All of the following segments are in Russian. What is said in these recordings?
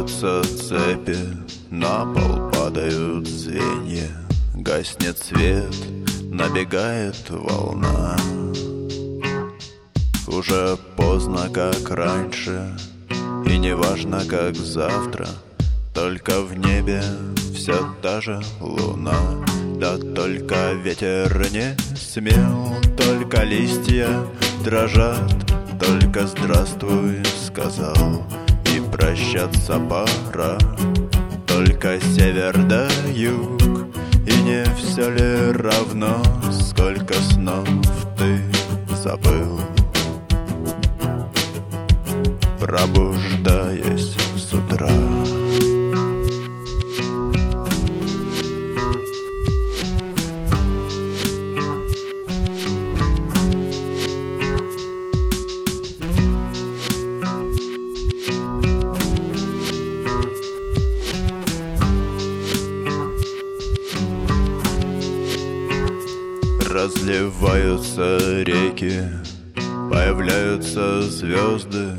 Размыкаются цепи, на пол падают звенья. Гаснет свет, набегает волна. Уже поздно, как раньше И не важно, как завтра Только в небе все та же луна. Да только ветер не смел Только листья дрожат Только здравствуй сказал прощаться пора. Только север да юг И не все ли равно Сколько снов ты забыл? Пробуждаясь Разливаются реки, появляются звезды,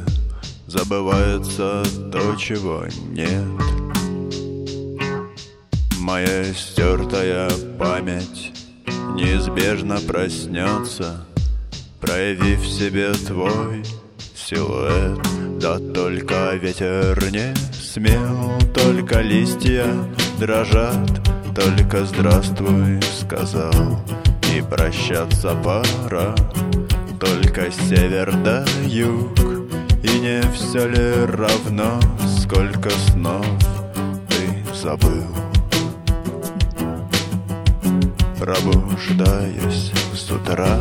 Забывается то, чего нет. Моя стертая память неизбежно проснется, Проявив себе твой силуэт. Да только ветер не смел, только листья дрожат, Только здравствуй сказал и прощаться пора Только север да юг. И не все ли равно Сколько снов ты забыл? Пробуждаясь с утра